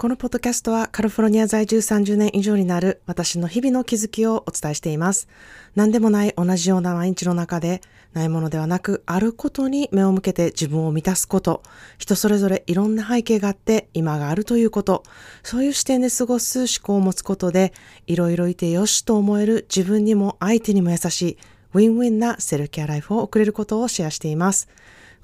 このポッドキャストはカリフォルニア在住30年以上になる私の日々の気づきをお伝えしています。何でもない同じような毎日の中でないものではなくあることに目を向けて自分を満たすこと、人それぞれいろんな背景があって今があるということ、そういう視点で過ごす思考を持つことでいろいろいてよしと思える自分にも相手にも優しいウィンウィンなセルケアライフを送れることをシェアしています。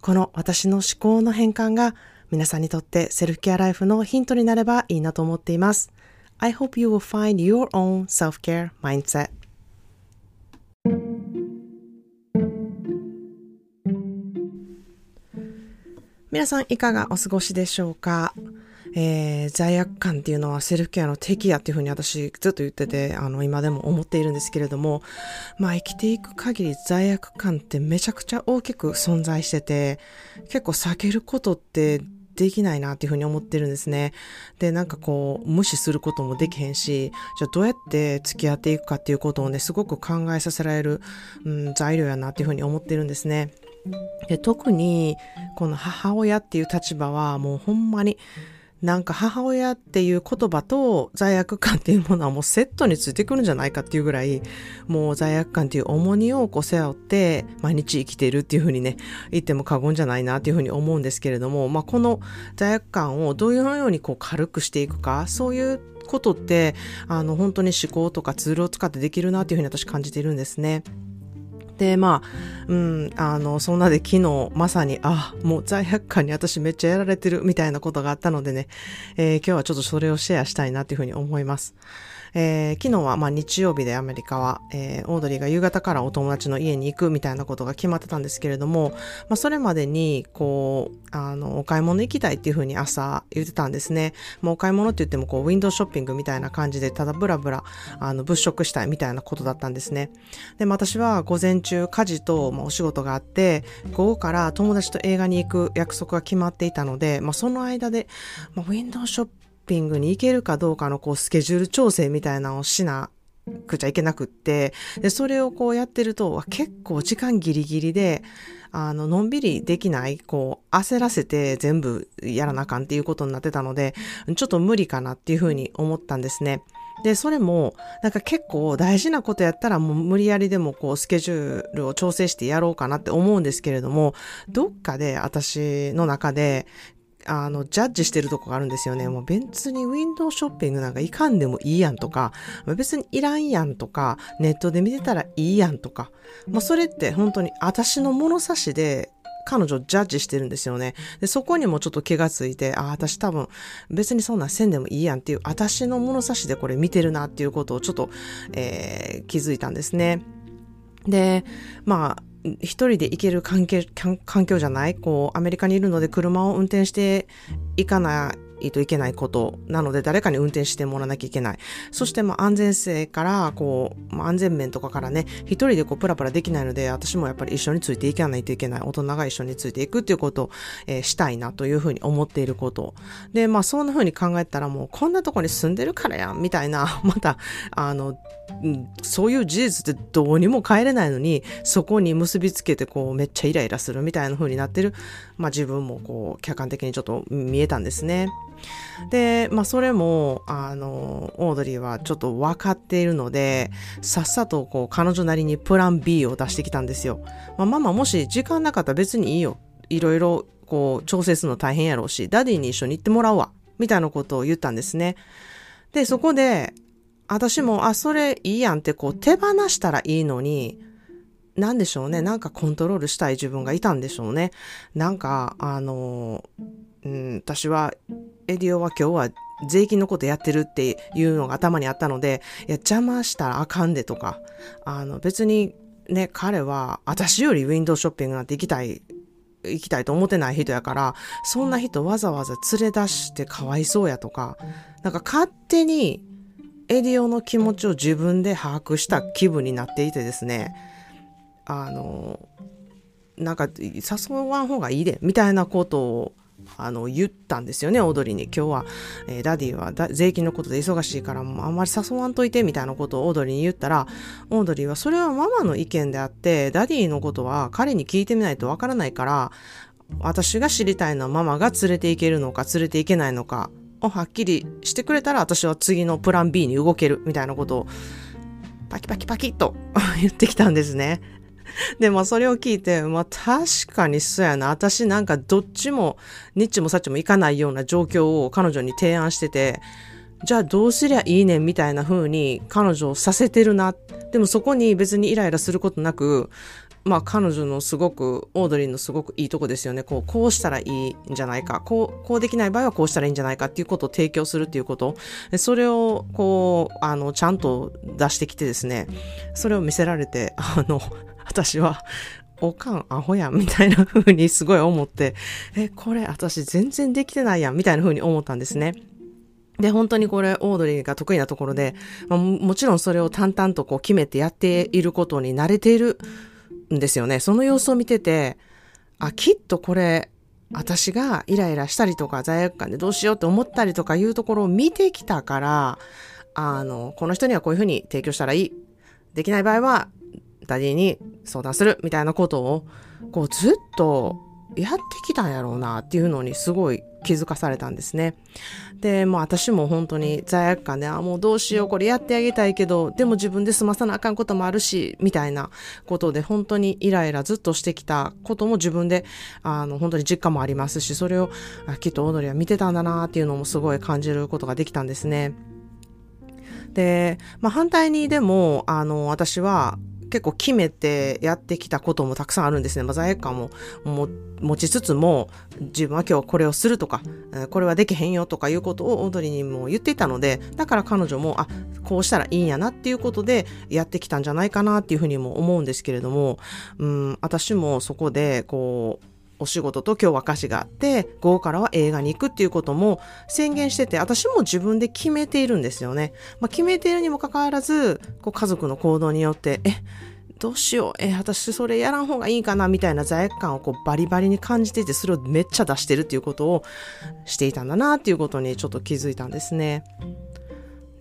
この私の思考の変換が皆さんにとってセルフケアライフのヒントになればいいなと思っています。I hope you will find your own self-care mindset. 皆さんいかがお過ごしでしょうか？えー、罪悪感っていうのはセルフケアの敵やっていうふうに私ずっと言ってて、あの、今でも思っているんですけれども、まあ生きていく限り罪悪感ってめちゃくちゃ大きく存在してて、結構避けることってできないなっていうふうに思ってるんですね。で、なんかこう、無視することもできへんし、じゃあどうやって付き合っていくかっていうことをね、すごく考えさせられる、うん、材料やなっていうふうに思ってるんですね。で、特に、この母親っていう立場はもうほんまに、なんか母親っていう言葉と罪悪感っていうものはもうセットについてくるんじゃないかっていうぐらい、もう罪悪感っていう重荷をこう背負って毎日生きているっていうふうにね、言っても過言じゃないなっていうふうに思うんですけれども、まあこの罪悪感をどういうようにこう軽くしていくか、そういうことって、あの本当に思考とかツールを使ってできるなっていうふうに私感じているんですね。で、まあ、うん、あの、そんなで昨日まさに、あ、もう罪悪感に私めっちゃやられてるみたいなことがあったのでね、えー、今日はちょっとそれをシェアしたいなというふうに思います。えー、昨日はまあ日曜日でアメリカは、えー、オードリーが夕方からお友達の家に行くみたいなことが決まってたんですけれども、まあ、それまでに、こう、あの、お買い物行きたいっていうふうに朝言ってたんですね。もうお買い物って言っても、こう、ウィンドウショッピングみたいな感じで、ただブラブラ、あの、物色したいみたいなことだったんですね。で、私は午前中、家事と、まあ、お仕事があって、午後から友達と映画に行く約束が決まっていたので、まあ、その間で、まあ、ウィンドウショッピングピングに行けるかどうかのこうスケジュール調整みたいなのをしなくちゃいけなくって、で、それをこうやってると、結構時間ギリギリで、あの、のんびりできない、こう、焦らせて全部やらなあかんっていうことになってたので、ちょっと無理かなっていうふうに思ったんですね。で、それも、なんか結構大事なことやったらもう無理やりでもこうスケジュールを調整してやろうかなって思うんですけれども、どっかで私の中であの、ジャッジしてるとこがあるんですよね。もう別にウィンドウショッピングなんかいかんでもいいやんとか、別にいらんやんとか、ネットで見てたらいいやんとか、もうそれって本当に私の物差しで彼女ジャッジしてるんですよね。で、そこにもちょっと気がついて、あ、私多分別にそんなせんでもいいやんっていう、私の物差しでこれ見てるなっていうことをちょっと、えー、気づいたんですね。で、まあ、一人で行ける環境環境じゃない？こう、アメリカにいるので車を運転していかないといけないことなので、誰かに運転してもらわなきゃいけない。そして、まあ、安全性から、こう、まあ、安全面とかからね、一人でこう、プラプラできないので、私もやっぱり一緒についていかないといけない。大人が一緒についていくっていうことを、えー、したいなというふうに思っていること。で、まあ、そんなふうに考えたらもう、こんなとこに住んでるからやん、みたいな、また、あの、そういう事実ってどうにも変えれないのに、そこに結びつけてこうめっちゃイライラするみたいな風になってる、まあ自分もこう客観的にちょっと見えたんですね。で、まあそれも、あの、オードリーはちょっと分かっているので、さっさとこう彼女なりにプラン B を出してきたんですよ。まあママもし時間なかったら別にいいよ。いろいろこう調整するの大変やろうし、ダディに一緒に行ってもらうわ。みたいなことを言ったんですね。で、そこで、私も、あ、それいいやんってこう手放したらいいのに、なんでしょうね。なんかコントロールしたい自分がいたんでしょうね。なんか、あの、うん、私は、エディオは今日は税金のことやってるっていうのが頭にあったので、いや、邪魔したらあかんでとか、あの、別にね、彼は私よりウィンドウショッピングなんて行きたい行きたいと思ってない人やから、そんな人わざわざ連れ出してかわいそうやとか、なんか勝手にエディオの気持ちを自分で把握した気分になっていてですね、あの、なんか誘わん方がいいで、みたいなことをあの、言ったんですよね、オードリーに。今日は、えー、ダディは税金のことで忙しいから、もうあんまり誘わんといて、みたいなことをオードリーに言ったら、オードリーは、それはママの意見であって、ダディのことは彼に聞いてみないとわからないから、私が知りたいのはママが連れて行けるのか、連れて行けないのか、をはっきりしてくれたら私は次のプラン B に動けるみたいなことをパキパキパキッと 言ってきたんですね。で、まあそれを聞いて、まあ確かにそうやな。私なんかどっちも、ニッチもサッチもいかないような状況を彼女に提案してて、じゃあどうすりゃいいねんみたいな風に彼女をさせてるな。でもそこに別にイライラすることなく、まあ彼女のすごく、オードリーのすごくいいとこですよね。こう、こうしたらいいんじゃないか。こう、こうできない場合はこうしたらいいんじゃないかっていうことを提供するっていうこと。それを、こう、あの、ちゃんと出してきてですね、それを見せられて、あの、私は、おかんアホやんみたいな風にすごい思って、え、これ私全然できてないやんみたいな風に思ったんですね。で、本当にこれ、オードリーが得意なところで、まあ、もちろんそれを淡々とこう決めてやっていることに慣れているんですよね。その様子を見てて、あ、きっとこれ、私がイライラしたりとか罪悪感でどうしようって思ったりとかいうところを見てきたから、あの、この人にはこういうふうに提供したらいい。できない場合はダディに相談するみたいなことを、こうずっとやってきたんやろうなっていうのにすごい気づかされたんですね。で、もう私も本当に罪悪感で、あ、もうどうしよう、これやってあげたいけど、でも自分で済まさなあかんこともあるし、みたいなことで本当にイライラずっとしてきたことも自分で、あの、本当に実感もありますし、それを、きっとオードリーは見てたんだなっていうのもすごい感じることができたんですね。で、まあ反対にでも、あの、私は、結構決めてやってきたこともたくさんあるんですね。まあ、罪悪感も持ちつつも、自分は今日これをするとか、これはできへんよとかいうことをオードリーにも言っていたので、だから彼女も、あ、こうしたらいいんやなっていうことでやってきたんじゃないかなっていうふうにも思うんですけれども、うん、私もそこで、こう、お仕事と今日は歌詞があって、午後からは映画に行くっていうことも宣言してて、私も自分で決めているんですよね。まあ、決めているにもかかわらず、こう家族の行動によって、え、どうしよう、え、私それやらん方がいいかなみたいな罪悪感をこうバリバリに感じていて、それをめっちゃ出してるっていうことをしていたんだなっていうことにちょっと気づいたんですね。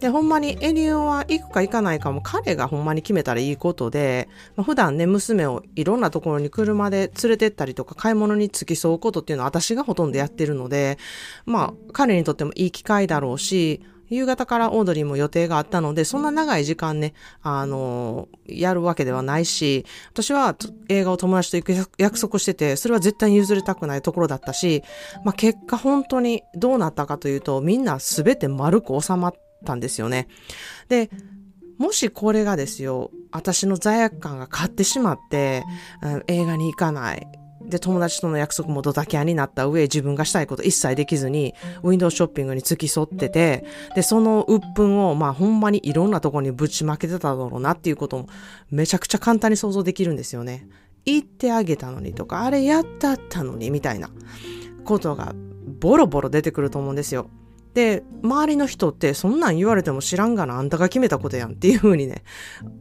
で、ほんまにエリオは行くか行かないかも彼がほんまに決めたらいいことで、まあ、普段ね、娘をいろんなところに車で連れてったりとか買い物に付き添うことっていうのは私がほとんどやってるので、まあ彼にとってもいい機会だろうし、夕方からオードリーも予定があったので、そんな長い時間ね、あの、やるわけではないし、私は映画を友達と行く約束してて、それは絶対に譲りたくないところだったし、まあ結果本当にどうなったかというと、みんなすべて丸く収まったんですよね。で、もしこれがですよ、私の罪悪感が勝ってしまって、映画に行かない。で、友達との約束もドタキャンになった上、自分がしたいこと一切できずに、ウィンドウショッピングに付き添ってて、で、その鬱憤を、まあ、ほんまにいろんなとこにぶちまけてただろうなっていうことも、めちゃくちゃ簡単に想像できるんですよね。言ってあげたのにとか、あれやったったのに、みたいなことが、ボロボロ出てくると思うんですよ。で、周りの人ってそんなん言われても知らんがな、あんたが決めたことやんっていう風にね、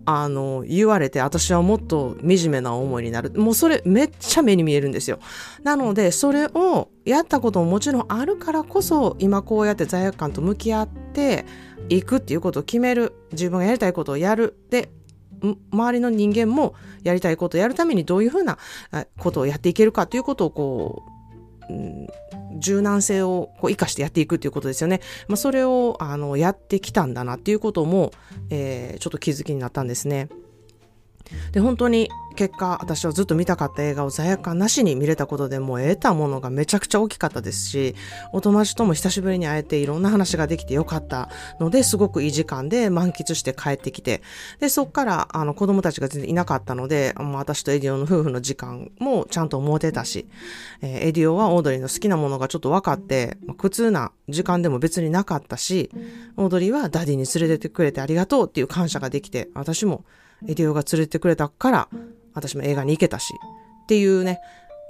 あの、言われて私はもっと惨めな思いになる。もうそれめっちゃ目に見えるんですよ。なので、それをやったことももちろんあるからこそ、今こうやって罪悪感と向き合っていくっていうことを決める。自分がやりたいことをやる。で、周りの人間もやりたいことをやるためにどういうふうなことをやっていけるかということをこううん、柔軟性をこう生かしてやっていくっていうことですよね。まあ、それをあのやってきたんだなっていうことも、えー、ちょっと気づきになったんですね。で、本当に結果、私はずっと見たかった映画を罪悪感なしに見れたことでもう得たものがめちゃくちゃ大きかったですし、お友達とも久しぶりに会えていろんな話ができてよかったので、すごくいい時間で満喫して帰ってきて、で、そっからあの子供たちが全然いなかったので、もう私とエディオの夫婦の時間もちゃんと持てたし、えー、エディオはオードリーの好きなものがちょっと分かって、まあ、苦痛な時間でも別になかったし、オードリーはダディに連れてってくれてありがとうっていう感謝ができて、私もエディオが連れてくれたから、私も映画に行けたし、っていうね、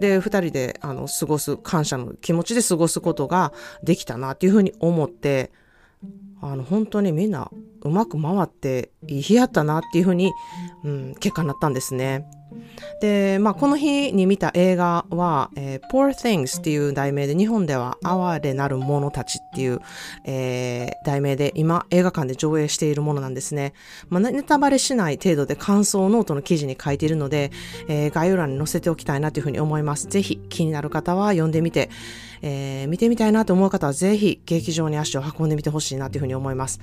で、二人で、あの、過ごす、感謝の気持ちで過ごすことができたなっていうふうに思って、あの、本当にみんなうまく回っていい日やったなっていうふうに、うん、結果になったんですね。で、まあ、この日に見た映画は、えー、Poor Things っていう題名で、日本では哀れなる者たちっていう、えー、題名で今映画館で上映しているものなんですね。まあ、ネタバレしない程度で感想をノートの記事に書いているので、えー、概要欄に載せておきたいなというふうに思います。ぜひ気になる方は読んでみて、えー、見てみたいなと思う方はぜひ劇場に足を運んでみてほしいなというふうに思います。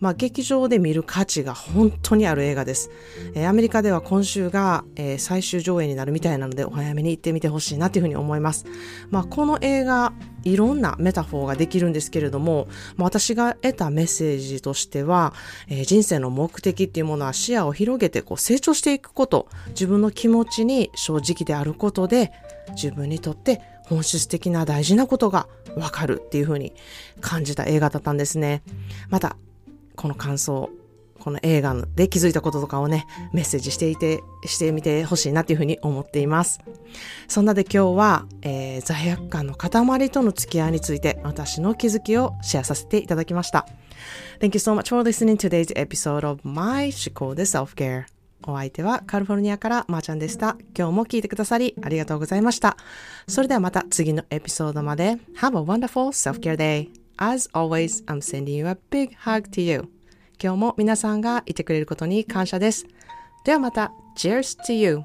まあ、劇場で見る価値が本当にある映画です。えー、アメリカでは今週が、えー、最終上映になるみたいなので、お早めに行ってみてほしいなというふうに思います。まあ、この映画、いろんな metaphor ができるんですけれども、まあ、私が得たメッセージとしては、えー、人生の目的っていうものは視野を広げてこう成長していくこと、自分の気持ちに正直であることで、自分にとって本質的な大事なことがわかるっていうふうに感じた映画だったんですね。また、この感想、この映画で気づいたこととかをね、メッセージしていて、してみてほしいなっていうふうに思っています。そんなで今日は、えー、罪悪感の塊との付き合いについて私の気づきをシェアさせていただきました。Thank you so much for listening to today's episode of My 思考で Self-Care。お相手はカリフォルニアからまーちゃんでした。今日も聞いてくださりありがとうございました。それではまた次のエピソードまで。Have a wonderful self-care day! As always, I'm sending you a big hug to you. 今日も皆さんがいてくれることに感謝です。ではまた、Cheers to you!